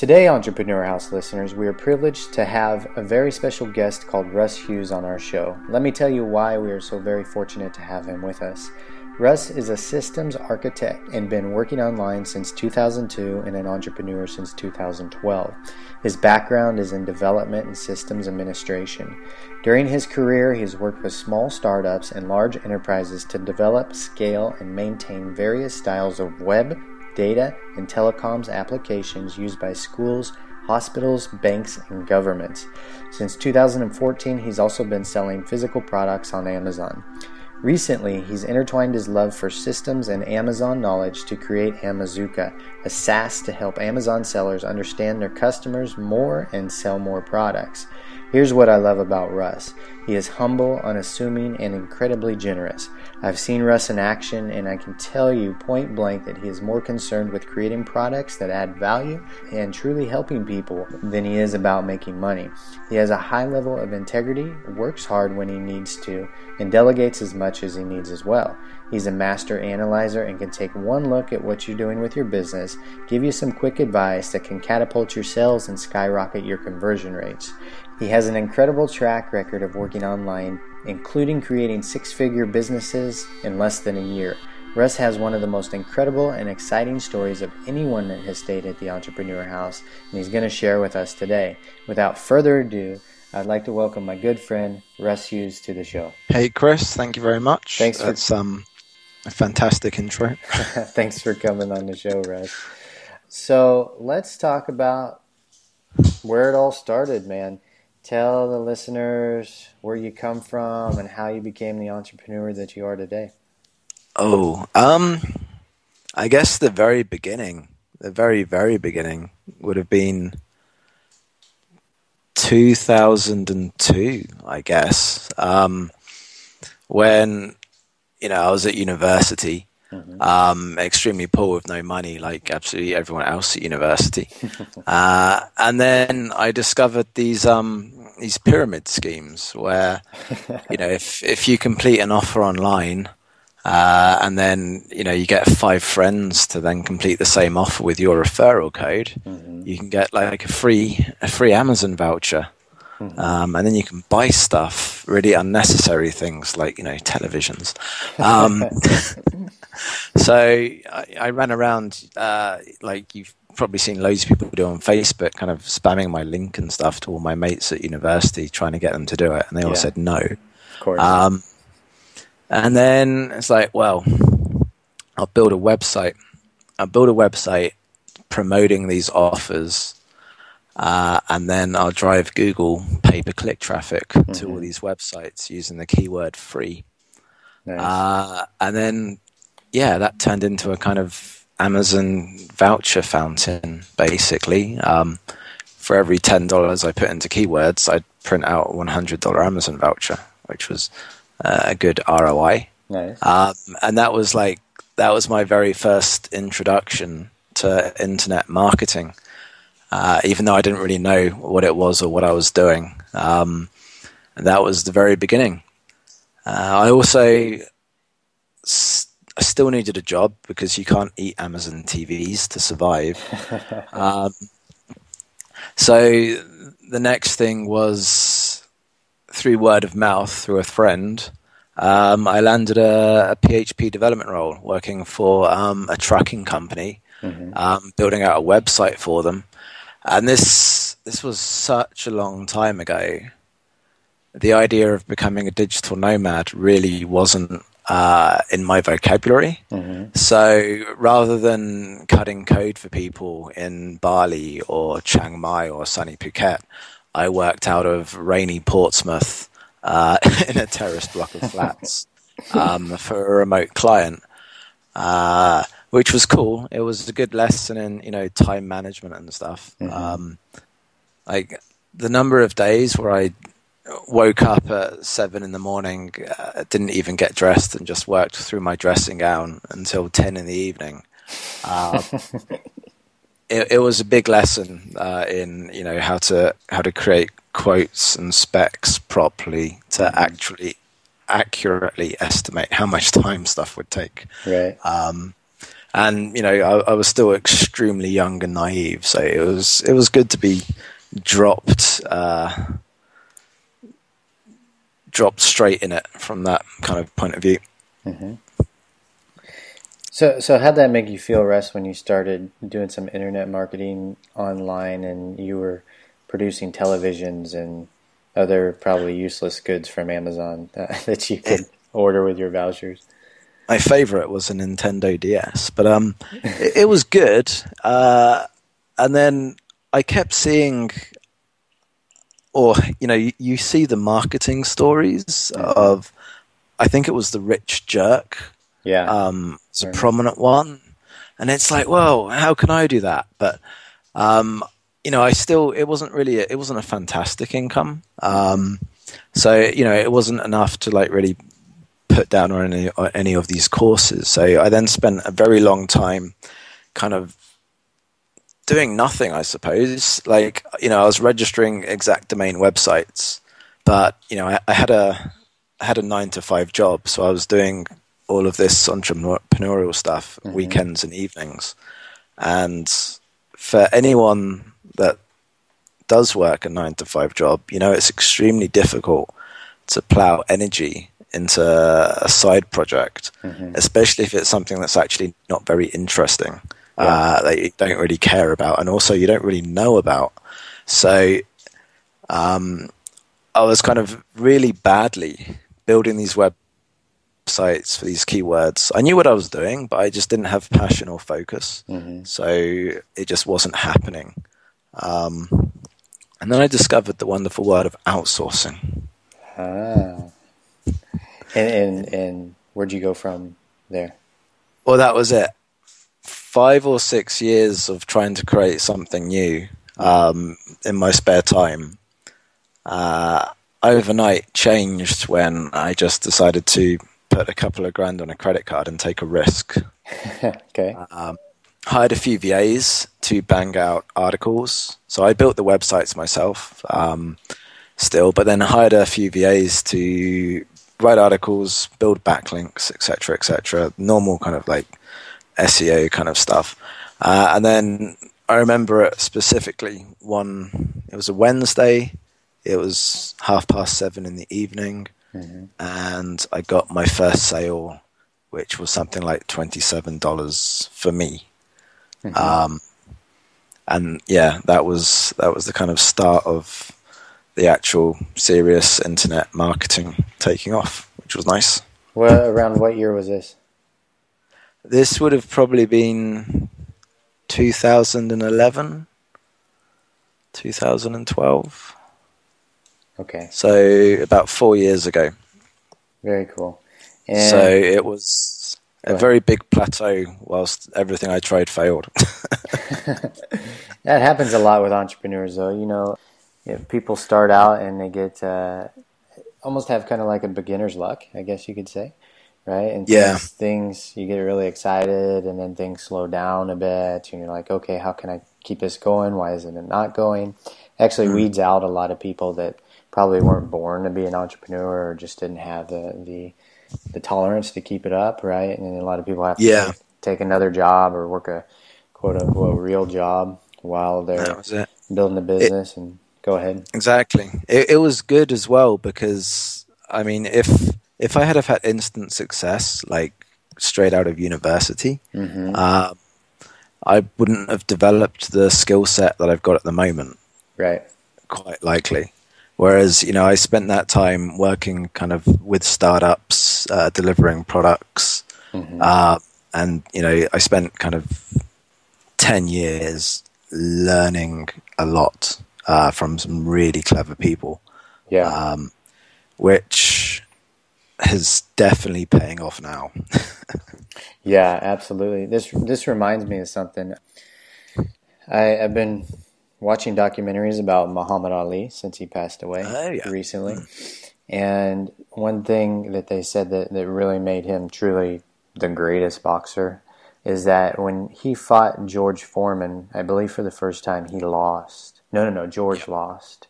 Today, Entrepreneur House listeners, we are privileged to have a very special guest called Rus Hughes on our show. Let me tell you why we are so very fortunate to have him with us. Rus is a systems architect and been working online since 2002 and an entrepreneur since 2012. His background is in development and systems administration. During his career, he has worked with small startups and large enterprises to develop, scale, and maintain various styles of web, data, and telecoms applications used by schools, hospitals, banks, and governments. Since 2014, he's also been selling physical products on Amazon. Recently, he's intertwined his love for systems and Amazon knowledge to create Amazooka, a SaaS to help Amazon sellers understand their customers more and sell more products. Here's what I love about Rus he is humble, unassuming, and incredibly generous. I've seen Rus in action, and I can tell you point blank that he is more concerned with creating products that add value and truly helping people than he is about making money. He has a high level of integrity, works hard when he needs to, and delegates as much as he needs as well. He's a master analyzer and can take one look at what you're doing with your business, give you some quick advice that can catapult your sales and skyrocket your conversion rates. He has an incredible track record of working online, including creating six figure businesses in less than a year. Rus has one of the most incredible and exciting stories of anyone that has stayed at the Entrepreneur House, and he's going to share with us today. Without further ado, I'd like to welcome my good friend Rus Hughes to the show. Hey, Chris, thank you very much. Thanks for That's um, a fantastic intro. Thanks for coming on the show, Rus. So let's talk about where it all started, man tell the listeners where you come from and how you became the entrepreneur that you are today. Oh, um, I guess the very beginning, the very, very beginning would have been 2002, I guess, um, when, you know, I was at university. Mm-hmm. Um, extremely poor with no money, like absolutely everyone else at university. uh, and then I discovered these um, these pyramid schemes where you know if if you complete an offer online uh, and then you know you get five friends to then complete the same offer with your referral code, mm-hmm. you can get like a free a free Amazon voucher. Mm-hmm. Um, and then you can buy stuff, really unnecessary things like you know televisions. Um, so I, I, ran around uh, like you've probably seen loads of people do on Facebook, kind of spamming my link and stuff to all my mates at university, trying to get them to do it, and they all yeah. said no. Of course. Um, and then it's like, well, I'll build a website. I'll build a website promoting these offers, uh, and then I'll drive Google pay per click traffic mm-hmm. to all mm-hmm. these websites using the keyword free. Nice. Uh, and then, yeah, that turned into a kind of Amazon voucher fountain, basically. Um, for every ten dollars I put into keywords, I'd print out a one hundred dollar Amazon voucher, which was uh, a good ROI. Nice. Um, and that was like that was my very first introduction to internet marketing. Uh, even though I didn't really know what it was or what I was doing, um, and that was the very beginning. Uh, I also I still needed a job because you can't eat Amazon TVs to survive. um, so the next thing was through word of mouth through a friend. Um, I landed a, a, PHP development role working for um, a trucking company, mm-hmm. Um, building out a website for them. And this this was such a long time ago. The idea of becoming a digital nomad really wasn't uh, in my vocabulary. Mm-hmm. So rather than cutting code for people in Bali or Chiang Mai or sunny Phuket, I worked out of rainy Portsmouth uh, in a terraced block of flats um, for a remote client, uh, which was cool. It was a good lesson in you know time management and stuff. Mm-hmm. Um, like the number of days where I woke up at seven in the morning, uh, didn't even get dressed, and just worked through my dressing gown until ten in the evening. Uh, it, it, was a big lesson uh, in you know how to how to create quotes and specs properly to mm-hmm. actually accurately estimate how much time stuff would take. Right. Um, and you know, I, I, was still extremely young and naive, so it was it was good to be dropped uh, dropped straight in it from that kind of point of view. Mm-hmm. So, so how'd that make you feel, Rus, when you started doing some internet marketing online and you were producing televisions and other probably useless goods from Amazon that, that you could order with your vouchers? My favorite was a Nintendo DS, but um, it, it was good. Uh, and then I kept seeing, or you know, you, you see the marketing stories mm-hmm. of, I think it was the Rich Jerk yeah. Um, it's a prominent one. And it's like, well, how can I do that? But, um, you know, I still, it wasn't really, a, it wasn't a fantastic income. Um, so, you know, it wasn't enough to like really put down on any, on any of these courses. So I then spent a very long time kind of doing nothing, I suppose. Like, you know, I was registering exact domain websites, but, you know, I, I had a, I had a nine to five job. So I was doing all of this entrepreneurial stuff mm-hmm. weekends and evenings. And for anyone that does work a nine to five job, you know, it's extremely difficult to plow energy into a side project, mm-hmm. especially if it's something that's actually not very interesting, yeah. uh, that you don't really care about, and also you don't really know about. So, um, I was kind of really badly building these web sites for these keywords. I knew what I was doing, but I just didn't have passion or focus. Mm-hmm. So it just wasn't happening. Um, and then I discovered the wonderful word of outsourcing. Ah. And, and, and where'd you go from there? Well, that was it. Five or six years of trying to create something new um, in my spare time. Uh, overnight changed when I just decided to put a couple of grand on a credit card and take a risk. okay. Um, hired a few VAs to bang out articles. So I built the websites myself um, still, but then hired a few VAs to write articles, build backlinks, etc., etc. Normal kind of like SEO kind of stuff. Uh, and then I remember it specifically one, it was a Wednesday. It was half past seven in the evening. Mm-hmm. And I got my first sale, which was something like $27 for me. Mm-hmm. Um, and yeah, that was that was the kind of start of the actual serious internet marketing taking off, which was nice. Well, around what year was this? This would have probably been 2011, 2012. Okay. So about four years ago. Very cool. And so it was a very big plateau whilst everything I tried failed. that happens a lot with entrepreneurs, though. You know, people start out and they get uh, almost have kind of like a beginner's luck, I guess you could say, right? And yeah. things, you get really excited, and then things slow down a bit, and you're like, okay, how can I keep this going? Why isn't it not going? Actually, mm. weeds out a lot of people that probably weren't born to be an entrepreneur or just didn't have the the, the tolerance to keep it up, right? And a lot of people have to yeah. take, take another job or work a quote unquote real job while they're building a business it, and go ahead. Exactly. It, it was good as well because I mean if if I had have had instant success like straight out of university, mm-hmm. uh, I wouldn't have developed the skill set that I've got at the moment. Right. Quite likely. Whereas, you know, I spent that time working kind of with startups, uh, delivering products. Mm-hmm. Uh, and, you know, I spent kind of 10 years learning a lot uh, from some really clever people. Yeah. Um, which is definitely paying off now. yeah, absolutely. This this reminds me of something. I, I've been watching documentaries about Muhammad Ali since he passed away uh, yeah. recently. And one thing that they said that, that really made him truly the greatest boxer is that when he fought George Foreman, I believe for the first time, he lost. No, no, no, George lost.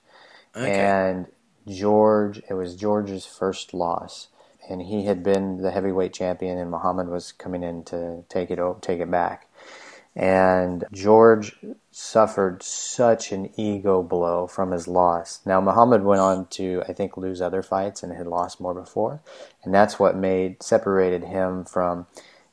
Okay. And George, it was George's first loss. and he had been the heavyweight champion, and Muhammad was coming in to take it take it back. And George suffered such an ego blow from his loss. Now Muhammad went on to, I think, lose other fights and had lost more before, and that's what made separated him from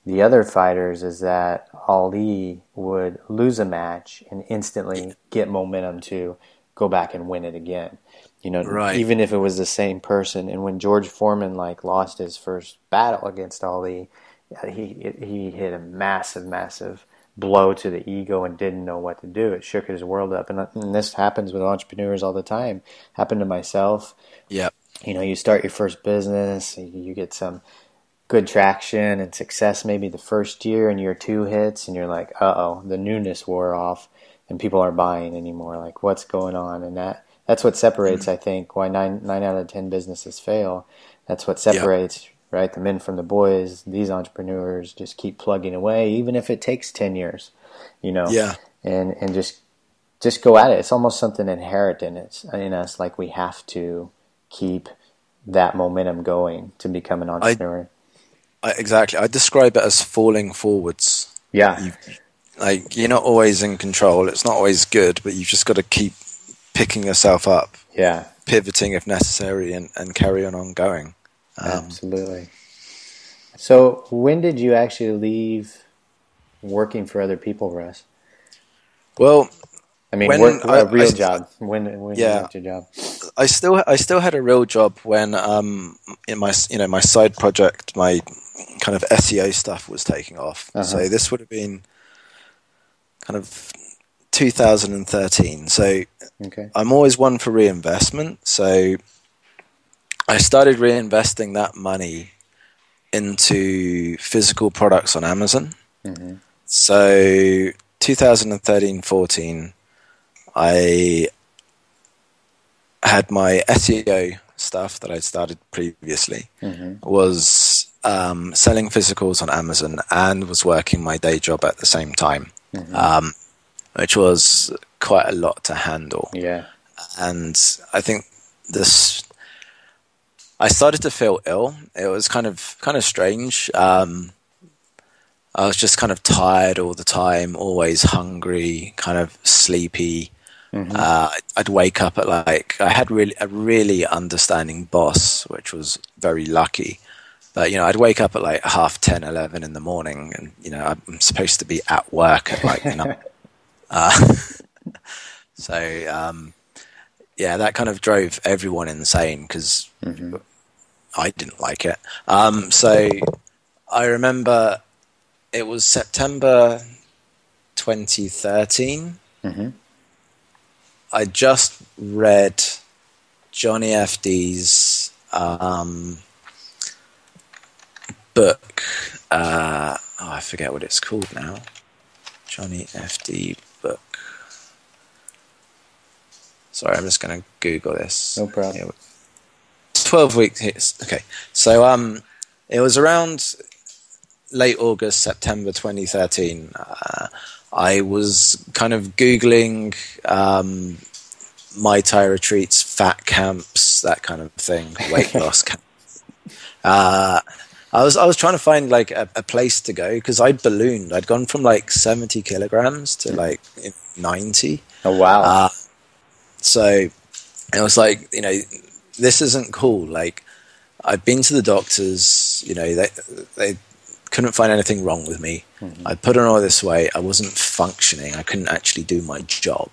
the other fighters. Is that Ali would lose a match and instantly get momentum to go back and win it again. You know, right. even if it was the same person. And when George Foreman like lost his first battle against Ali, uh, he he hit a massive, massive blow to the ego and didn't know what to do. It shook his world up, and, uh, and this happens with entrepreneurs all the time. Happened to myself. Yeah. You know, you start your first business, you get some good traction and success maybe the first year, and year two hits, and you're like, uh oh, the newness wore off, and people aren't buying anymore. Like, what's going on? And that that's what separates, mm-hmm. I think, why nine nine out of ten businesses fail. That's what separates. Yep right? The men from the boys, these entrepreneurs just keep plugging away, even if it takes 10 years, you know? Yeah. And, and just, just go at it. It's almost something inherent in it, in us. Like we have to keep that momentum going to become an entrepreneur. I, I, exactly. I describe it as falling forwards. Yeah. You, like you're not always in control. It's not always good, but you've just got to keep picking yourself up. Yeah. Pivoting if necessary and, and carry on on going. Um, Absolutely. So, when did you actually leave working for other people, Rus? Well, I mean, when work, I, a real I, job. When when yeah, you left your job? I still I still had a real job when um in my you know my side project my kind of SEO stuff was taking off. Uh-huh. So this would have been kind of 2013. So okay. I'm always one for reinvestment. So I started reinvesting that money into physical products on Amazon. Mm-hmm. So 2013 14, I had my SEO stuff that I'd started previously, mm-hmm. was um, selling physicals on Amazon and was working my day job at the same time, mm-hmm. um, which was quite a lot to handle. Yeah. And I think this I started to feel ill. It was kind of kind of strange. Um, I was just kind of tired all the time, always hungry, kind of sleepy. Mm-hmm. Uh, I'd wake up at like I had really a really understanding boss, which was very lucky. But you know, I'd wake up at like half 10, 11 in the morning, and you know, I'm supposed to be at work at like you know. Uh, so um, yeah, that kind of drove everyone insane because mm-hmm. I didn't like it. Um, so I remember it was September 2013. Mm-hmm. I just read Johnny FD's um, book. Uh, oh, I forget what it's called now. Johnny FD book. Sorry, I'm just going to Google this. No problem. 12 weeks. Okay. So um, it was around late August, September 2013. Uh, I was kind of Googling um, Muay Thai retreats, fat camps, that kind of thing, weight loss camps. Uh, I was I was trying to find like a, a place to go because I'd ballooned. I'd gone from like seventy kilograms to like ninety. Oh wow! Uh, so I was like you know this isn't cool. Like, I've been to the doctors, you know, they, they couldn't find anything wrong with me. Mm-hmm. I put on all this weight. I wasn't functioning. I couldn't actually do my job.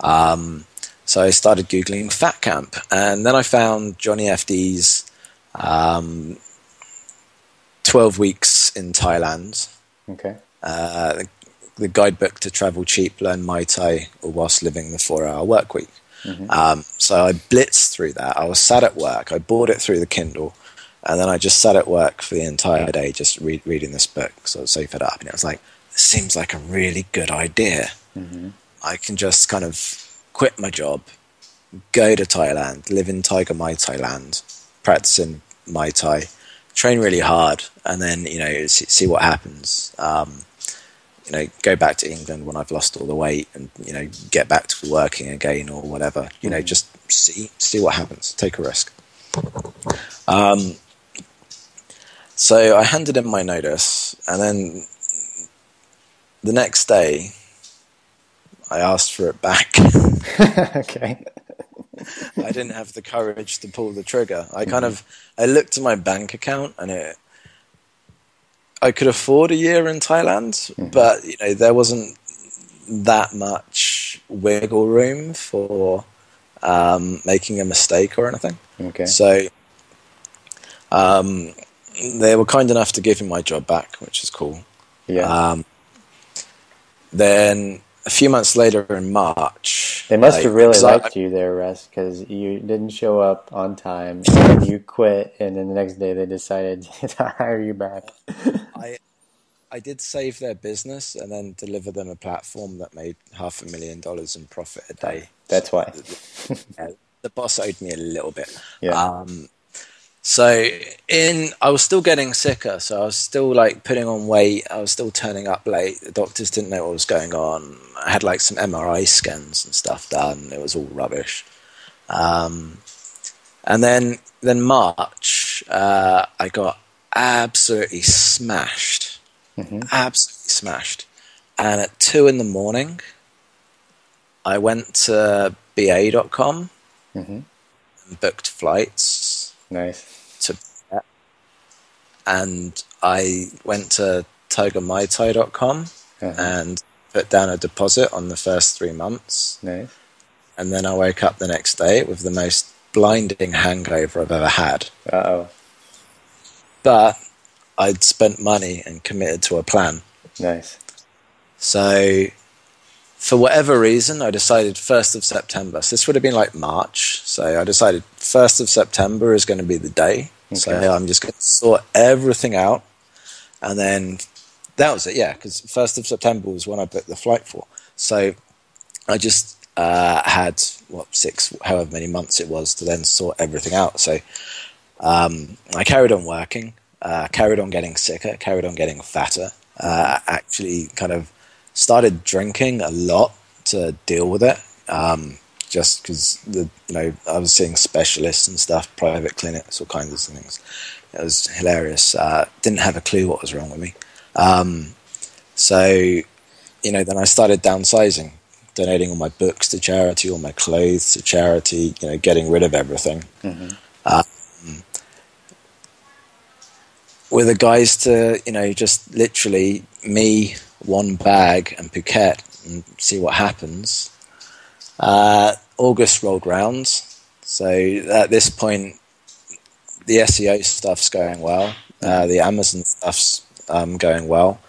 Um, so I started Googling Fat Camp. And then I found Johnny FD's um, 12 Weeks in Thailand. Okay. Uh, the, the guidebook to travel cheap, learn Muay Thai, or whilst living the four hour work week. Mm-hmm. Um, so I blitzed through that. I was sat at work. I bought it through the Kindle, and then I just sat at work for the entire day, just read, reading this book. So I was so fed up, and it was like, this seems like a really good idea. Mm-hmm. I can just kind of quit my job, go to Thailand, live in Tiger Muay Thailand, practicing Muay Thai, train really hard, and then you know see, see what happens. Um, you know, go back to England when I've lost all the weight and, you know, get back to working again or whatever. You know, mm. just see see what happens. Take a risk. Um, So I handed in my notice, and then the next day, I asked for it back. okay. I didn't have the courage to pull the trigger. I kind of I looked at my bank account and it I could afford a year in Thailand, but you know there wasn't that much wiggle room for um, making a mistake or anything. Okay. So um, they were kind enough to give me my job back, which is cool. yeah. Um, then a few months later in March, they must like, have really 'cause I- liked you there, Rus, because you didn't show up on time and you quit, and then the next day they decided to hire you back. I I did save their business and then deliver them a platform that made half a million dollars in profit a day. That's why. Yeah, the boss owed me a little bit. Yeah. Um, so in I was still getting sicker, so I was still like putting on weight. I was still turning up late. The doctors didn't know what was going on. I had like some MRI scans and stuff done. It was all rubbish. Um, and then then March, uh, I got absolutely smashed, absolutely smashed. And at two in the morning, I went to BA.com hmm and booked flights Nice. to and I went to TigerMuayThai.com Uh-huh. and put down a deposit on the first three months. Nice. And then I woke up the next day with the most blinding hangover I've ever had. Uh oh. But I'd spent money and committed to a plan. Nice. So, for whatever reason, I decided 1st of September. So, this would have been like March. So, I decided 1st of September is going to be the day. So, I'm just going to sort everything out. And then that was it, yeah, because 1st of September was when I booked the flight for. So, I just uh, had, what, six, however many months it was to then sort everything out. So, um, I carried on working, uh, carried on getting sicker, carried on getting fatter. Uh, actually, kind of started drinking a lot to deal with it. Um, just because the you know I was seeing specialists and stuff, private clinics, all kinds of things. It was hilarious. Uh, didn't have a clue what was wrong with me. Um, so you know, then I started downsizing, donating all my books to charity, all my clothes to charity. You know, getting rid of everything with the guys to you know just literally me one bag and Phuket and see what happens. Uh, August rolled round, so at this point the SEO stuff's going well, uh, the Amazon stuff's um, going well.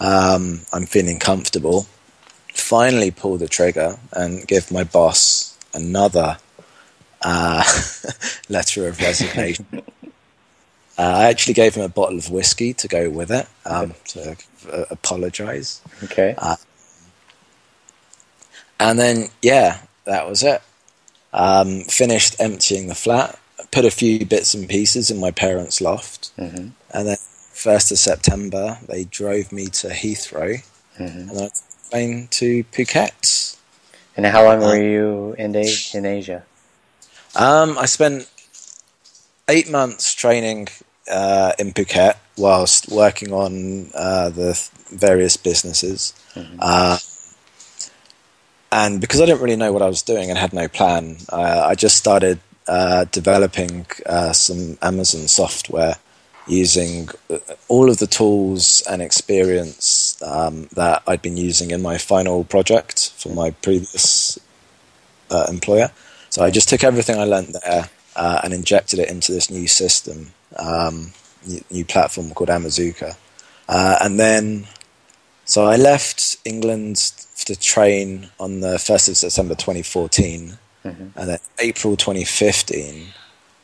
Um, I'm feeling comfortable. Finally, pull the trigger and give my boss another uh, letter of resignation. Uh, I actually gave him a bottle of whiskey to go with it um, to uh, apologize. Okay. And then, yeah, that was it. Um, finished emptying the flat, put a few bits and pieces in my parents' loft. Mhm. And then, 1st of September, they drove me to Heathrow Mhm. and I plane to Phuket. And how long Uh, were you in in Asia? Um, I spent eight months training uh, in Phuket whilst working on uh, the th- various businesses. Uh, and because I didn't really know what I was doing and had no plan, uh, I just started uh, developing uh, some Amazon software using all of the tools and experience um, that I'd been using in my final project for my previous uh, employer. So I just took everything I learnt there uh, and injected it into this new system, um, new, platform called Amazooka. Uh, and then, so I left England to train on the 1st of September 2014. And then April 2015,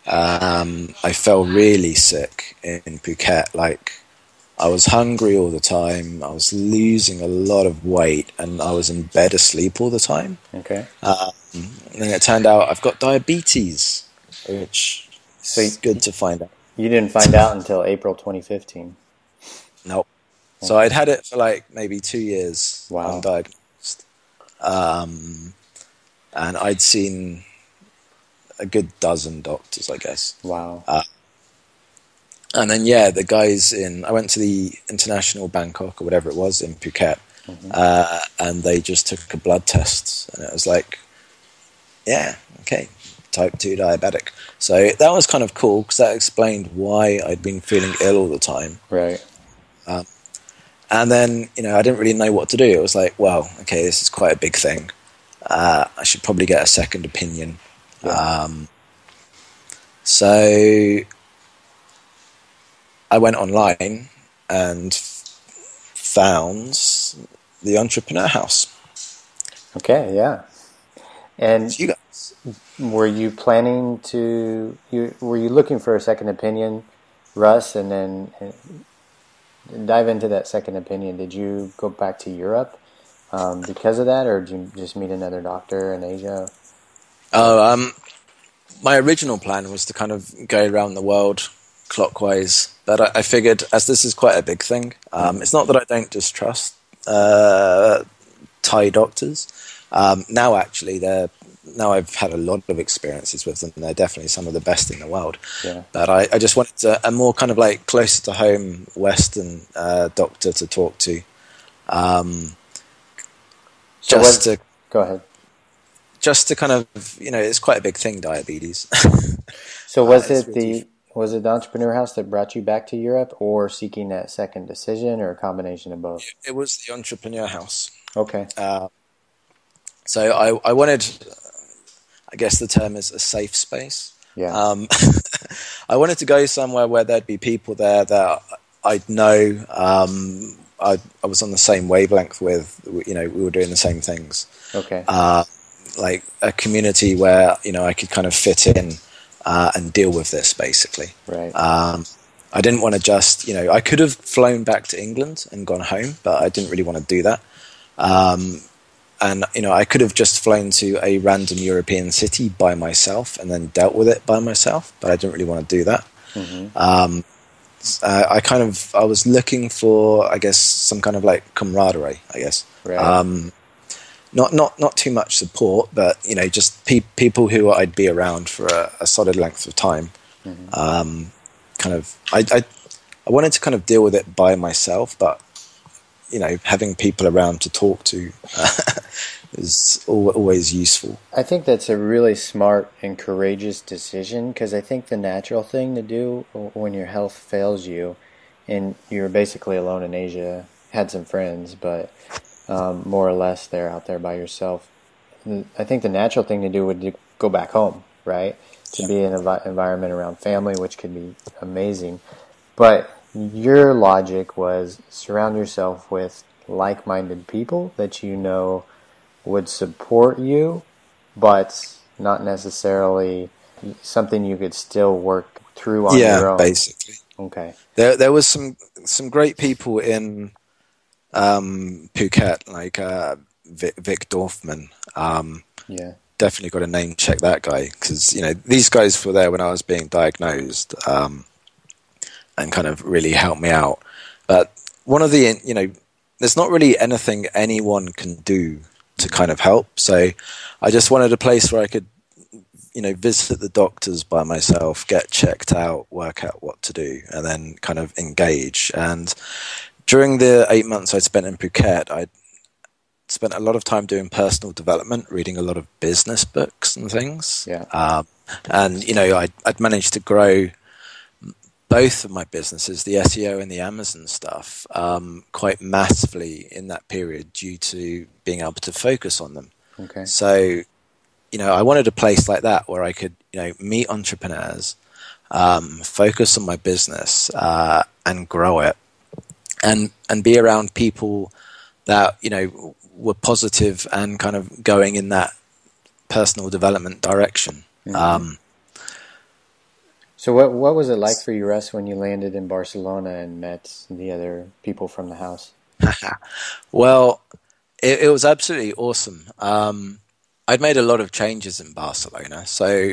um, I fell really sick in Phuket. Like, I was hungry all the time. I was losing a lot of weight, and I was in bed asleep all the time. Okay. Um, and then it turned out I've got diabetes, which So is good to find out. You didn't find out until April 2015. Nope. So I'd had it for like maybe two years Wow. undiagnosed. Um, and I'd seen a good dozen doctors, I guess. Wow. and then yeah, the guys in I went to the International Bangkok or whatever it was in Phuket, mm-hmm. uh, and they just took a blood test, and it was like, yeah, okay, type two diabetic. So that was kind of cool because that explained why I'd been feeling ill all the time. Right. Um, and then you know I didn't really know what to do. It was like, well, okay, this is quite a big thing. Uh, I should probably get a second opinion. Yeah. Um, so I went online and found the Entrepreneur House. Okay, yeah. And you guys. Were you planning to? You were you looking for a second opinion, Rus? And then and dive into that second opinion. Did you go back to Europe um, because of that, or did you just meet another doctor in Asia? Oh, um, my original plan was to kind of go around the world clockwise. But I, I figured, as this is quite a big thing, um, it's not that I don't distrust uh, Thai doctors. Um, now, actually, they're now I've had a lot of experiences with them. They're definitely some of the best in the world. Yeah. But I, I just wanted a, a, more kind of like closer to home Western uh, doctor to talk to. Um, so just to go ahead. Just to kind of you know, it's quite a big thing, diabetes. so was uh, it the was it the Entrepreneur House that brought you back to Europe, or seeking that second decision, or a combination of both? It was the Entrepreneur House. Okay. Uh, so I, I wanted, I guess the term is a safe space. Yeah. Um, I wanted to go somewhere where there'd be people there that I'd know. Um, I, I was on the same wavelength with. You know, we were doing the same things. Okay. Uh, like a community where you know I could kind of fit in uh, and deal with this basically. Right. Um, I didn't want to just, you know, I could have flown back to England and gone home, but I didn't really want to do that. And you know, I could have just flown to a random European city by myself and then dealt with it by myself, but I didn't really want to do that. Mm-hmm. Um, uh, I kind of I was looking for, I guess, some kind of like camaraderie. I guess. Right. Um, not not not too much support, but you know, just pe- people who I'd be around for a, a solid length of time. Mm-hmm. Um, kind of, I, I, I wanted to kind of deal with it by myself, but you know, having people around to talk to uh, is always useful. I think that's a really smart and courageous decision because I think the natural thing to do when your health fails you, and you're basically alone in Asia, had some friends, but um, more or less they're out there by yourself. I think the natural thing to do would be go back home, right? To be in an env- environment around family, which could be amazing. But your logic was surround yourself with like minded people that you know would support you, but not necessarily something you could still work through on yeah, your own. basically. Okay. There, there was some some great people in um, Phuket, like uh, Vic, Vic Dorfman. Um, yeah, definitely got to name check that guy because you know these guys were there when I was being diagnosed um, and kind of really helped me out. But one of the you know, there's not really anything anyone can do to kind of help. So I just wanted a place where I could you know visit the doctors by myself, get checked out, work out what to do, and then kind of engage. And during the eight months I spent in Phuket, I spent a lot of time doing personal development, reading a lot of business books and things. Yeah. Um, and you know, I'd, I'd, managed to grow both of my businesses, the SEO and the Amazon stuff, um, quite massively in that period due to being able to focus on them. Okay. So, you know, I wanted a place like that where I could, you know, meet entrepreneurs, um, focus on my business, uh, and grow it and and be around people that you know were positive and kind of going in that personal development direction. Mm-hmm. Um, so what what was it like for you, Rus, when you landed in Barcelona and met the other people from the house? well, it, it, was absolutely awesome. Um, I'd made a lot of changes in Barcelona, so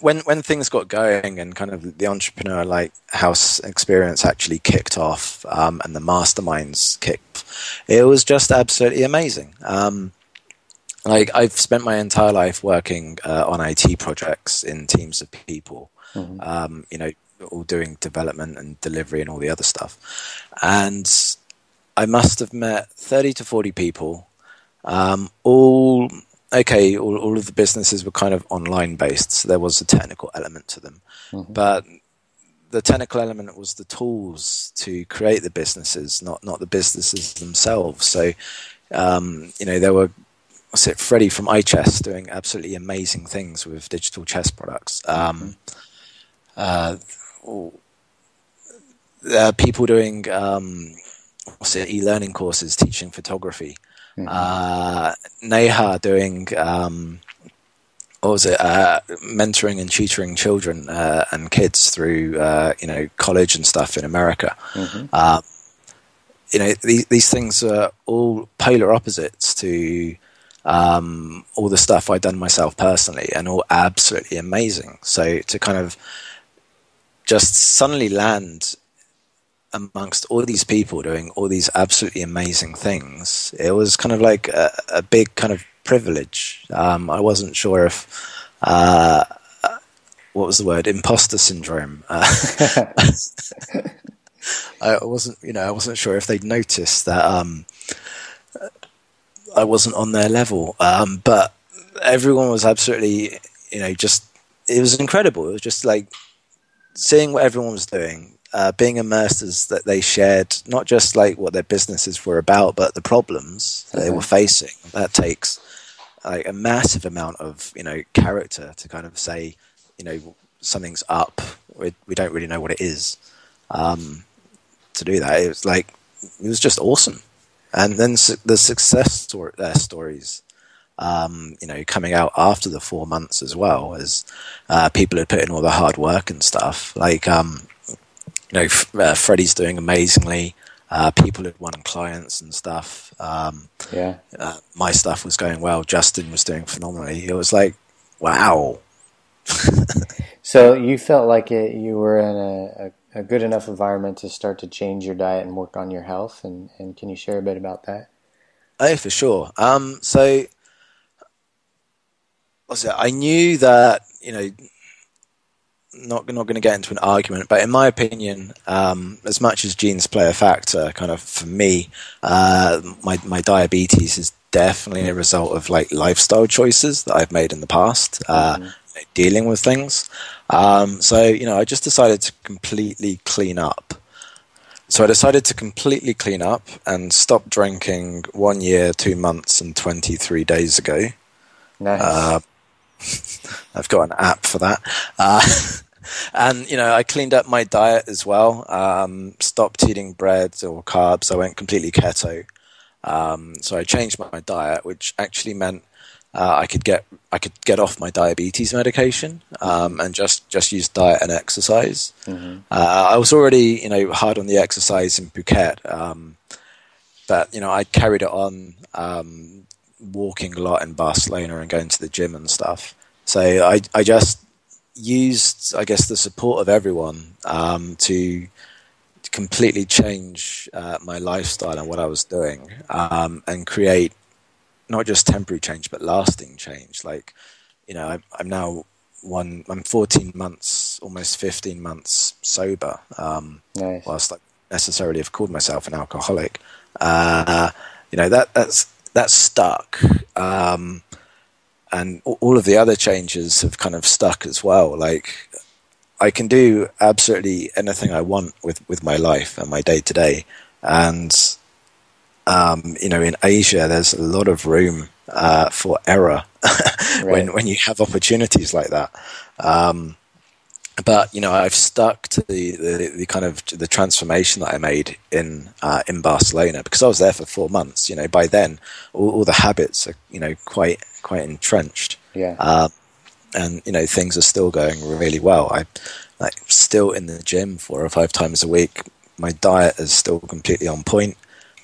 when when things got going and kind of the entrepreneur like house experience actually kicked off um, and the masterminds kicked, it was just absolutely amazing. Um, like I've spent my entire life working uh, on IT projects in teams of people. Mm-hmm. Um, you know, all doing development and delivery and all the other stuff. And I must have met 30 to 40 people, um, all okay, all, all of the businesses were kind of online based, so there was a technical element to them. Mm-hmm. But the technical element was the tools to create the businesses, not not the businesses themselves. So, um, you know, there were what's it, Freddie from iChess doing absolutely amazing things with digital chess products. Um, mm-hmm. Uh, people doing um, what's it, e-learning courses teaching photography. Mm-hmm. Uh, Neha doing um, what was it? Uh, mentoring and tutoring children uh, and kids through uh, you know college and stuff in America. Mm-hmm. Uh, you know these, these things are all polar opposites to um, all the stuff I've done myself personally, and all absolutely amazing. So to kind of just suddenly land amongst all these people doing all these absolutely amazing things, it was kind of like a, a big kind of privilege. Um, I wasn't sure if uh, what was the word imposter syndrome. Uh, I wasn't, you know, I wasn't sure if they'd noticed that um, I wasn't on their level, um, but everyone was absolutely, you know, just it was incredible. It was just like seeing what everyone was doing, uh, being immersed as that they shared not just like what their businesses were about, but the problems they were facing. That takes like a massive amount of you know character to kind of say, you know, something's up. We, we don't really know what it is. Um, to do that, it was like it was just awesome. And then su- the success story, uh, stories um, you know, coming out after the four months as well, as uh, people had put in all the hard work and stuff. Like, um, you know, uh, Freddie's doing amazingly. Uh, people had won clients and stuff. Um, yeah. Uh, my stuff was going well. Justin was doing phenomenally. It was like, wow. so you felt like it, you were in a, a, a, good enough environment to start to change your diet and work on your health. And, and can you share a bit about that? Oh, for sure. Um, so, I knew that you know not not going to get into an argument, but in my opinion, um, as much as genes play a factor, kind of for me, uh, my my diabetes is definitely a result of like lifestyle choices that I've made in the past, uh, mm-hmm. dealing with things. Um, so you know, I just decided to completely clean up. So I decided to completely clean up and stop drinking one year, two months, and twenty three days ago. Nice. Uh, I've got an app for that. Uh, and you know, I cleaned up my diet as well. Um, stopped eating bread or carbs. I went completely keto. Um, so I changed my, my, diet, which actually meant uh, I could get I could get off my diabetes medication um, and just just use diet and exercise. Mm-hmm. Uh, I was already you know hard on the exercise in Phuket, um, but you know I carried it on um, walking a lot in Barcelona and going to the gym and stuff. So I I just used I guess the support of everyone um, to completely change uh, my lifestyle and what I was doing um, and create not just temporary change but lasting change. Like you know I, I'm now one I'm 14 months almost 15 months sober um, nice. whilst I necessarily have called myself an alcoholic. Uh, you know that that's that's stuck. Um, and all of the other changes have kind of stuck as well. Like I can do absolutely anything I want with, with my life and my day to day. And, um, you know, in Asia, there's a lot of room uh, for error right. when, when you have opportunities like that. Um, but you know I've stuck to the, the, the, kind of the transformation that I made in uh, in Barcelona because I was there for four months. You know, by then all, all the habits are you know quite quite entrenched. Yeah. Uh, and you know things are still going really well. I like still in the gym four or five times a week. My diet is still completely on point.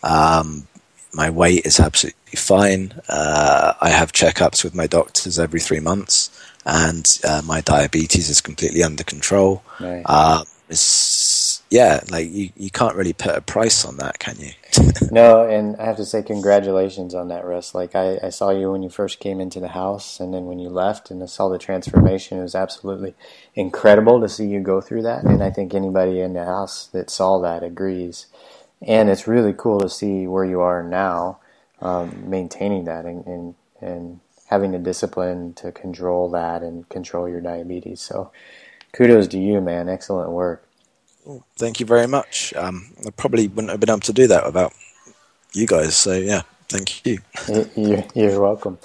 Um, my weight is absolutely fine. Uh, I have checkups with my doctors every three months and uh, my diabetes is completely under control. Right. Uh, it's yeah, like you, you can't really put a price on that, can you? no, and I have to say congratulations on that, Rus. Like I, I saw you when you first came into the house, and then when you left, and I saw the transformation. It was absolutely incredible to see you go through that, and I think anybody in the house that saw that agrees. And it's really cool to see where you are now, um, maintaining that and, and and having the discipline to control that and control your diabetes. So, kudos to you, man. Excellent work. Thank you very much. Um, I probably wouldn't have been able to do that without you guys. So yeah, thank you. You're welcome.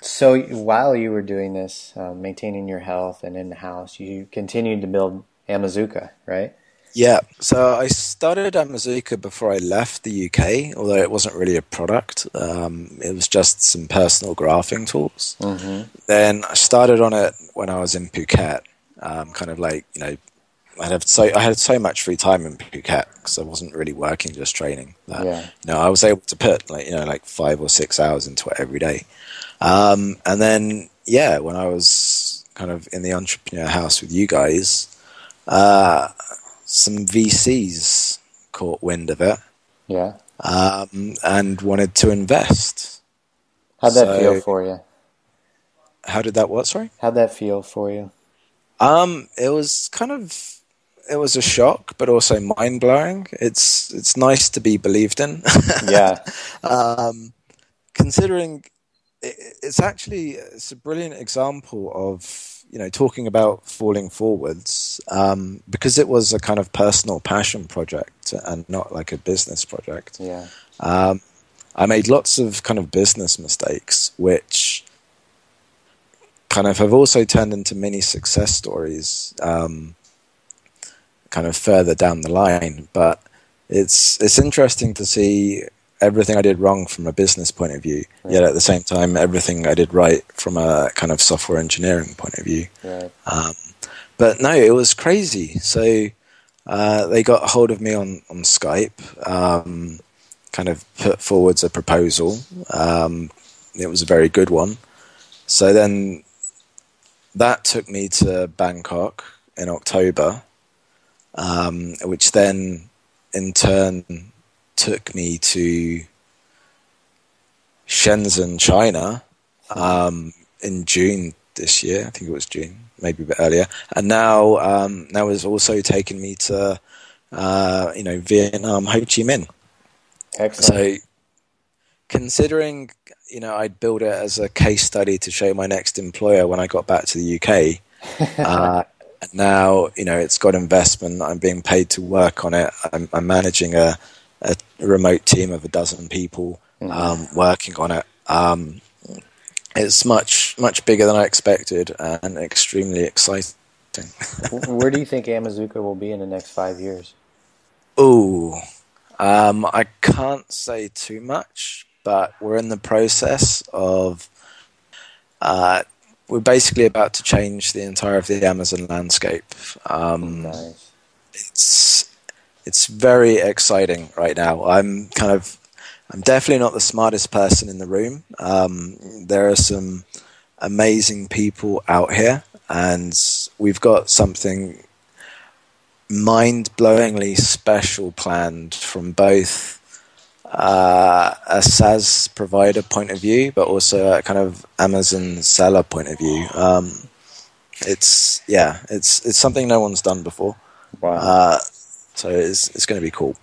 So while you were doing this, uh, maintaining your health and in the house, you continued to build Amazooka, right? Yeah. So I started at Amazooka before I left the UK, although it wasn't really a product. Um, it was just some personal graphing tools. Mm-hmm. Then I started on it when I was in Phuket, um, kind of like you know I had so I had so much free time in Phuket because I wasn't really working, just training. That, yeah. You know, I was able to put like you know like five or six hours into it every day. Um, and then yeah, when I was kind of in the entrepreneur house with you guys, uh, some VCs caught wind of it. Yeah. Um, and wanted to invest. How'd that so, feel for you? How did that what? Sorry. How'd that feel for you? Um, it was kind of it was a shock, but also mind blowing. It's it's nice to be believed in. yeah. Um, considering it, it's actually it's a brilliant example of you know talking about falling forwards um, because it was a kind of personal passion project and not like a business project. Yeah. Um, I made lots of kind of business mistakes, which kind of have also turned into many success stories. Um, kind of further down the line. But it's it's interesting to see everything I did wrong from a business point of view, right. yet at the same time everything I did right from a kind of software engineering point of view. Right. Um, but no, it was crazy. So uh, they got hold of me on on Skype, um, kind of put forwards a proposal. Um, it was a very good one. So then that took me to Bangkok in October um, which then in turn took me to Shenzhen, China, um, in June this year. I think it was June, maybe a bit earlier. And now, um, now has also taken me to, uh, you know, Vietnam, Ho Chi Minh. Excellent. So, considering, you know, I'd build it as a case study to show my next employer when I got back to the UK. uh, now you know it's got investment. I'm being paid to work on it. I'm, I'm managing a, a, remote team of a dozen people mm-hmm. um, working on it. Um, it's much much bigger than I expected and extremely exciting. Where do you think Amazooka will be in the next five years? Oh, um, I can't say too much, but we're in the process of uh, we're basically about to change the entire of the Amazon landscape. Um, nice. It's it's very exciting right now. I'm kind of I'm definitely not the smartest person in the room. Um, there are some amazing people out here, and we've got something mind-blowingly special planned from both uh, a SaaS provider point of view, but also a kind of Amazon seller point of view. Um, it's yeah, it's it's something no one's done before. Wow! Uh, so it's it's going to be cool.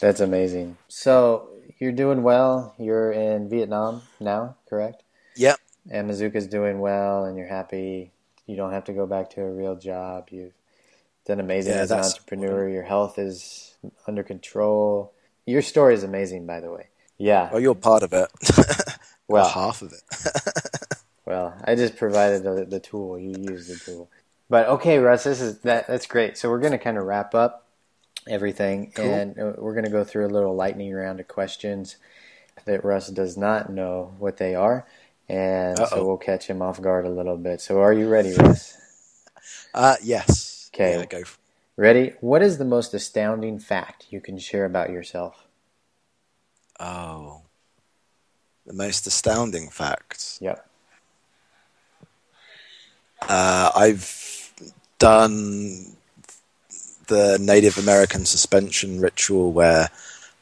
That's amazing. So you're doing well. You're in Vietnam now, correct? Yep. Amazooka's doing well, and you're happy. You don't have to go back to a real job. You've done amazing yeah, as an entrepreneur. Your health is under control your story is amazing, by the way. Yeah. Well, you're part of it. well, half of it. well, I just provided the, the tool. You use the tool. But okay, Rus, this is that. That's great. So we're going to kind of wrap up everything, cool. and uh, we're going to go through a little lightning round of questions that Rus does not know what they are, and Uh-oh. so we'll catch him off guard a little bit. So, are you ready, Rus? Uh, yes. Okay. Yeah, go. Ready? What is the most astounding fact you can share about yourself? Oh, the most astounding fact. Yep. Uh, I've done the Native American suspension ritual where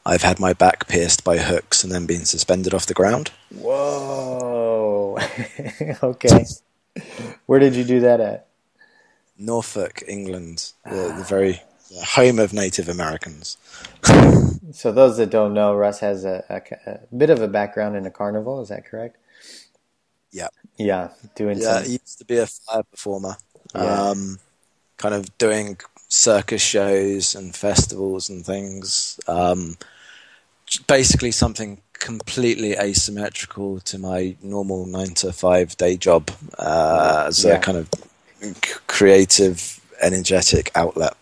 I've had my back pierced by hooks and then been suspended off the ground. Whoa. okay. Where did you do that at? Norfolk, England, the, the very the home of Native Americans. so, those that don't know, Rus has a, a, a, bit of a background in a carnival. Is that correct? Yeah. Yeah, doing. Yeah, some... he used to be a fire performer. Yeah. Um, kind of doing circus shows and festivals and things. Um, basically, something completely asymmetrical to my normal nine to five day job uh, as yeah. a kind of creative, energetic outlet.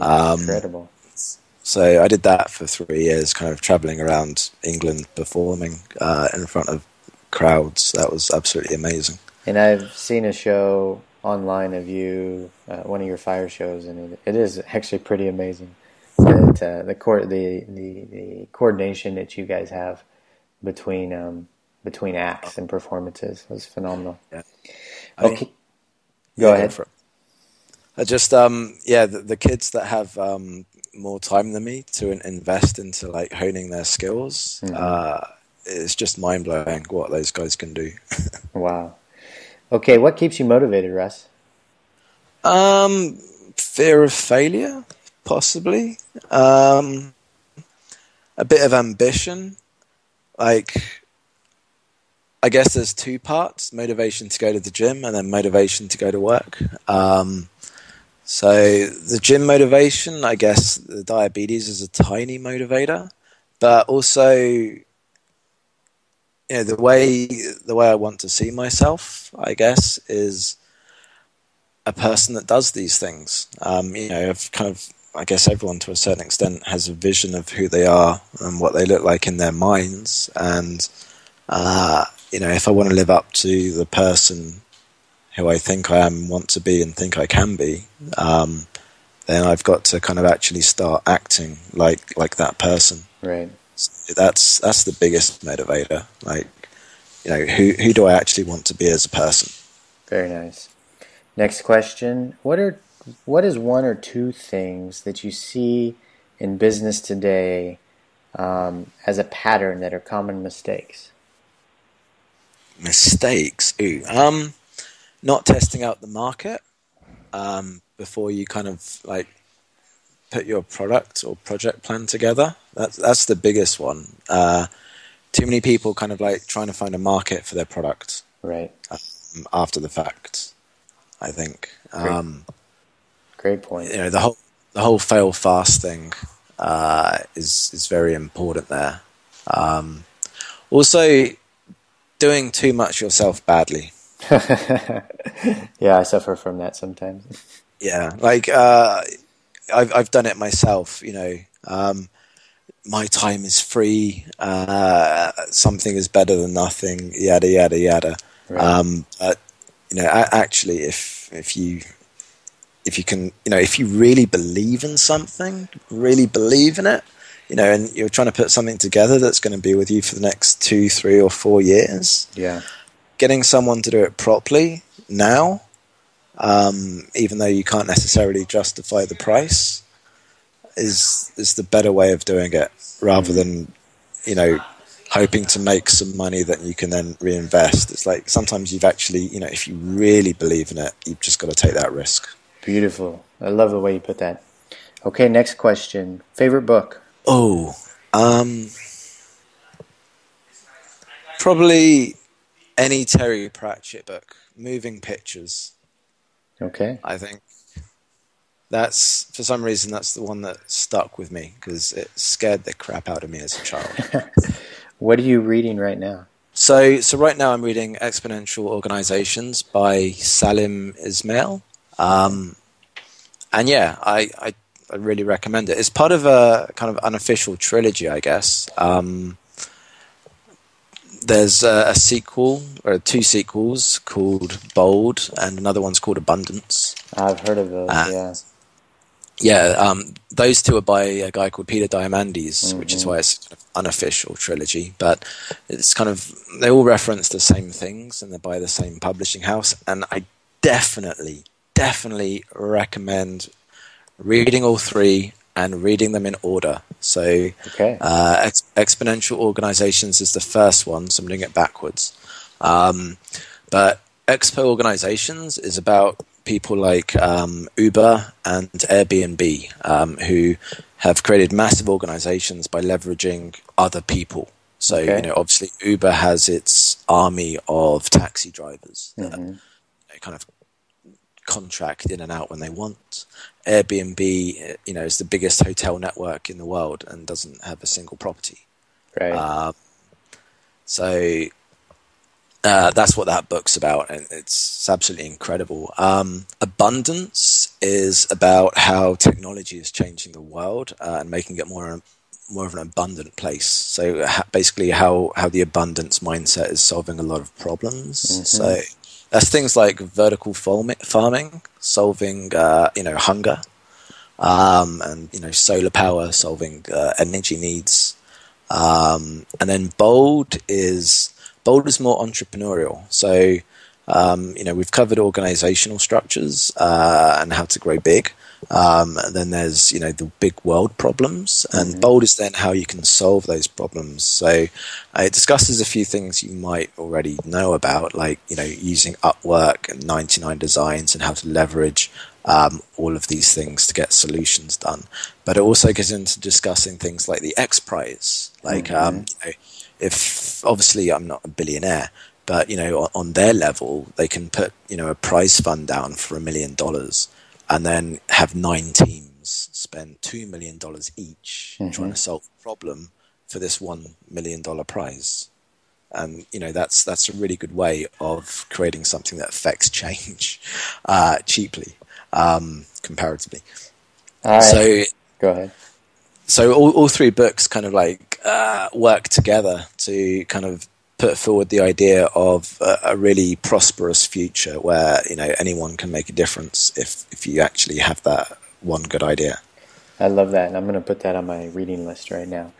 Um, Incredible. So I did that for three years, kind of traveling around England performing uh, in front of crowds. That was absolutely amazing. And I've seen a show online of you, uh, one of your fire shows, and it, it is actually pretty amazing. That uh, the, co- the the the coordination that you guys have between um, between acts and performances was phenomenal. Yeah. Okay, go ahead. I just um yeah the, the kids that have um more time than me to invest into like honing their skills. Mm-hmm. Uh, it's just mind blowing what those guys can do. wow. Okay, what keeps you motivated, Rus? Um, fear of failure, possibly. Um, a bit of ambition. Like, I guess there's two parts: motivation to go to the gym, and then motivation to go to work. Um, so the gym motivation, I guess, the diabetes is a tiny motivator, but also you know the way the way I want to see myself, I guess, is a person that does these things. Um, you know, I've kind of I guess everyone to a certain extent has a vision of who they are and what they look like in their minds, and uh, you know, if I want to live up to the person who I think I am, want to be, and think I can be, um, then I've got to kind of actually start acting like like that person. Right that's that's the biggest motivator. Like, you know, who who do I actually want to be as a person? Very nice. Next question: What are what is one or two things that you see in business today um, as a pattern that are common mistakes? Mistakes. Ooh, um, not testing out the market um, before you kind of like put your product or project plan together. That's that's the biggest one. Uh, too many people kind of like trying to find a market for their product. Right. Um, after the fact, I think. Great. Um, Great point. You know the whole the whole fail fast thing uh, is is very important there. Um, also, doing too much yourself badly. yeah, I suffer from that sometimes. Yeah, like uh, I've I've done it myself. You know, um, my time is free. Uh, something is better than nothing. Yada yada yada. Right. Um, but you know, actually, if if you if you can, you know, if you really believe in something, really believe in it, you know, and you're trying to put something together that's going to be with you for the next two, three, or four years. Yeah. Getting someone to do it properly now um, even though you can't necessarily justify the price, is is the better way of doing it rather than you know hoping to make some money that you can then reinvest. It's like sometimes you've actually you know if you really believe in it, you've just got to take that risk. Beautiful. I love the way you put that. Okay, next question. Favorite book? Oh, um, probably any Terry Pratchett book, Moving Pictures. Okay. I think that's for some reason that's the one that stuck with me because it scared the crap out of me as a child. what are you reading right now? So, so right now I'm reading Exponential Organizations by Salim Ismail, um, and yeah, I, I, I really recommend it. It's part of a kind of unofficial trilogy, I guess. Um, there's a, a, sequel or two sequels called Bold, and another one's called Abundance. I've heard of those. Uh, yeah. Yeah, um, those two are by a guy called Peter Diamandis, mm-hmm. which is why it's an unofficial trilogy. But it's kind of they all reference the same things, and they're by the same publishing house. And I definitely, definitely recommend reading all three and reading them in order. So, Okay. uh, ex- exponential organizations is the first one, so I'm doing it backwards. Um, but expo organizations is about people like um, Uber and Airbnb um, who have created massive organizations by leveraging other people. So, Okay. you know, obviously Uber has its army of taxi drivers that Mhm. they kind of contract in and out when they want. Airbnb, uh, you know, is the biggest hotel network in the world and doesn't have a single property. Right. Um, so uh, that's what that book's about, and it's, absolutely incredible. Um, Abundance is about how technology is changing the world uh, and making it more more of an abundant place. So ha- basically, how how the abundance mindset is solving a lot of problems. Mhm. So that's things like vertical farming, solving uh, you know hunger, um, and you know solar power, solving uh, energy needs. Um, and then bold is bold is more entrepreneurial. So um, you know we've covered organizational structures uh, and how to grow big. Um, and then there's you know the big world problems, and Mhm. bold is then how you can solve those problems. So uh, it discusses a few things you might already know about, like you know using Upwork and 99 Designs and how to leverage um, all of these things to get solutions done. But it also gets into discussing things like the X Prize, like um, you know, if obviously I'm not a billionaire, but you know on, on their level they can put you know a prize fund down for a million dollars and then have nine teams spend two million dollars each Mhm. trying to solve a problem for this one million dollar prize. And you know that's that's a really good way of creating something that affects change uh, cheaply, um, comparatively. Right. So Go ahead. so all, all three books kind of like uh, work together to kind of put forward the idea of a, a really prosperous future where you know anyone can make a difference if if you actually have that one good idea. I love that, and I'm going to put that on my reading list right now.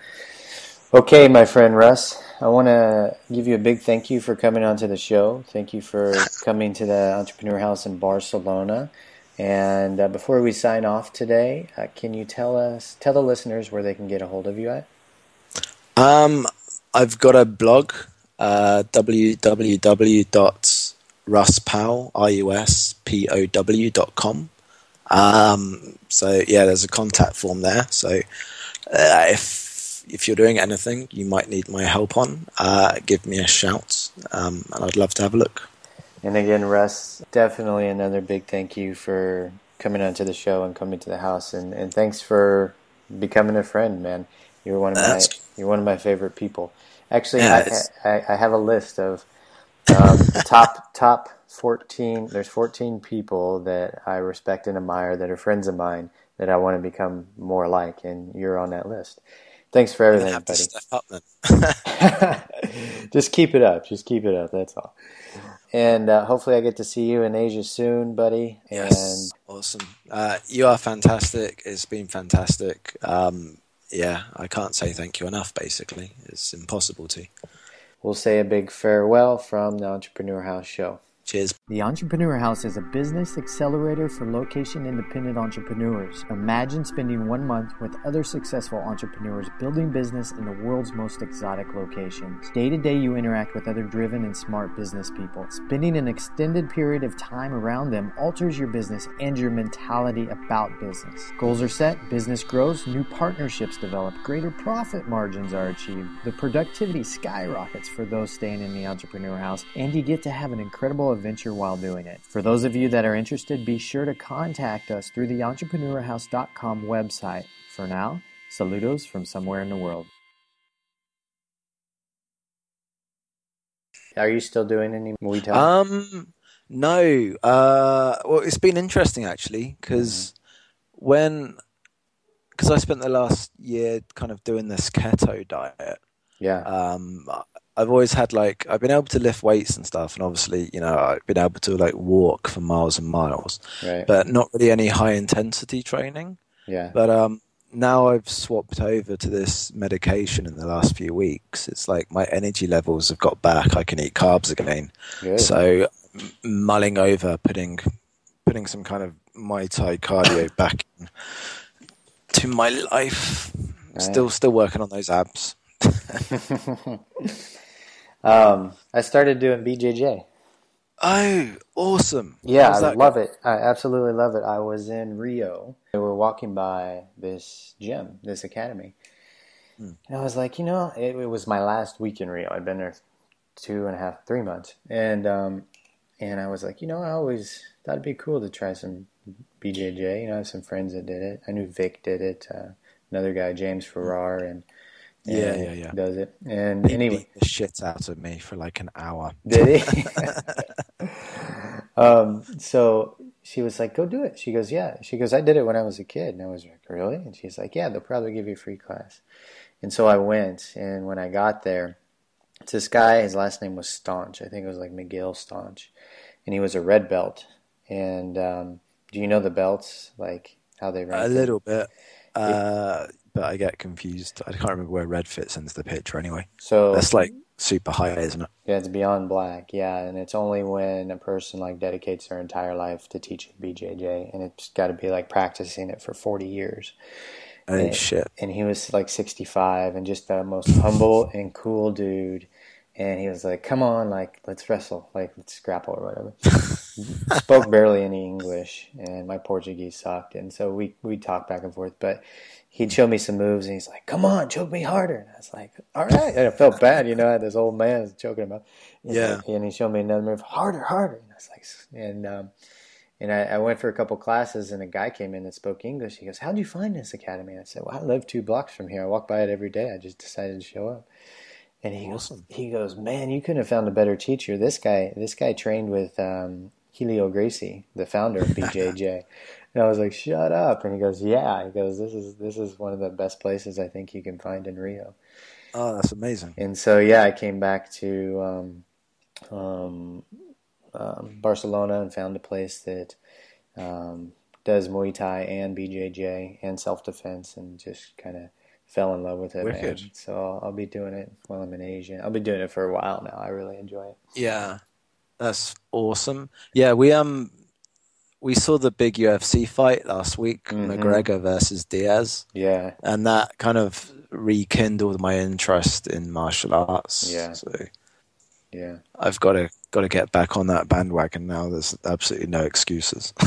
Okay, my friend Rus, I want to give you a big thank you for coming onto the show. Thank you for coming to the Entrepreneur House in Barcelona. And uh, before we sign off today, uh, can you tell us, tell the listeners where they can get a hold of you at? Um, I've got a blog, uh, www.ruspowell.com. Um, so yeah, there's a contact form there. So uh, if if you're doing anything you might need my help on, uh, give me a shout, um, and I'd love to have a look. And again, Rus, definitely another big thank you for coming onto the show and coming to the house, and, and thanks for becoming a friend, man. You're one of my you're one of my favorite people. Actually, Yeah, I, I, I have a list of um, top top fourteen. There's fourteen people that I respect and admire that are friends of mine that I want to become more like, and you're on that list. Thanks for everything, buddy. up. Just keep it up. Just keep it up. That's all. And uh, hopefully, I get to see you in Asia soon, buddy. Yes, awesome. Uh, you are fantastic. It's been fantastic. Um, yeah, I can't say thank you enough. Basically, it's impossible to. We'll say a big farewell from the Entrepreneur House Show. Cheers. The Entrepreneur House is a business accelerator for location independent entrepreneurs. Imagine spending one month with other successful entrepreneurs building business in the world's most exotic locations. Day to day, you interact with other driven and smart business people. Spending an extended period of time around them alters your business and your mentality about business. Goals are set, business grows, new partnerships develop, greater profit margins are achieved, the productivity skyrockets for those staying in the Entrepreneur House, and you get to have an incredible adventure while doing it. For those of you that are interested, be sure to contact us through the entrepreneurhouse.com website. For now, saludos from somewhere in the world. Are you still doing any Muay Thai? Um, no. Uh, well, it's been interesting actually because when because I spent the last year kind of doing this keto diet. yeah. Um, I've always had like I've been able to lift weights and stuff, and obviously, you know, I've been able to like walk for miles and miles, right. but not really any high intensity training. yeah. But um, now I've swapped over to this medication in the last few weeks. It's like my energy levels have got back. I can eat carbs again. Good. So m- mulling over putting putting some kind of Muay Thai cardio back to my life. Right. Still, still working on those abs. um, I started doing BJJ. Oh, awesome! Yeah, I love it. I absolutely love it. I was in Rio. We were walking by this gym, this academy, hmm. and I was like, you know, it, it, was my last week in Rio. I'd been there two and a half, three months, and um, and I was like, you know, I always thought it'd be cool to try some BJJ. You know, I have some friends that did it. I knew Vic did it. Uh, another guy, James Farrar, and yeah, yeah, yeah. Does it. And he anyway. beat the shit out of me for like an hour. Did he? um, so she was like, go do it. She goes, yeah. She goes, I did it when I was a kid. And I was like, really? And she's like, yeah, they'll probably give you a free class. And so I went. And when I got there, it's this guy, his last name was Staunch. I think it was like Miguel Staunch. And he was a red belt. And um, do you know the belts? Like how they rank? A little bit. Uh, but I get confused. I can't remember where red fits into the picture anyway. So that's like super high, isn't it? Yeah, it's beyond black. Yeah, and it's only when a person like dedicates their entire life to teaching BJJ, and it's got to be like practicing it for forty years. Oh and, shit! And he was like sixty-five, and just the most humble and cool dude. And he was like, "Come on, like let's wrestle, like let's grapple or whatever." Spoke barely any English, and my Portuguese sucked, and so we we talked back and forth. But he'd show me some moves and he's like, "Come on, choke me harder." And I was like, "All right." And I felt bad, you know. I had this old man choking him up. Yeah. Like, and he showed me another move, harder, harder. And I was like, and um, and I, I, went for a couple classes, and a guy came in that spoke English. He goes, "How'd you find this academy?" I said, "Well, I live two blocks from here. I walk by it every day. I just decided to show up." And he awesome. goes, he goes, "Man, you couldn't have found a better teacher. This guy, this guy trained with um, Helio Gracie, the founder of BJJ." And I was like, "Shut up!" And he goes, "Yeah." He goes, "This is this is one of the best places I think you can find in Rio." Oh, that's amazing. And so yeah, I came back to um, um, um, Barcelona and found a place that um, does Muay Thai and BJJ and self defense, and just kind of fell in love with it. Wicked. Man. So I'll, I'll, be doing it while I'm in Asia. I'll be doing it for a while now. I really enjoy it. Yeah, that's awesome. Yeah, we um we saw the big UFC fight last week, mm-hmm. McGregor versus Diaz. Yeah, and that kind of rekindled my interest in martial arts. Yeah. So yeah, I've got to got to get back on that bandwagon now. There's absolutely no excuses.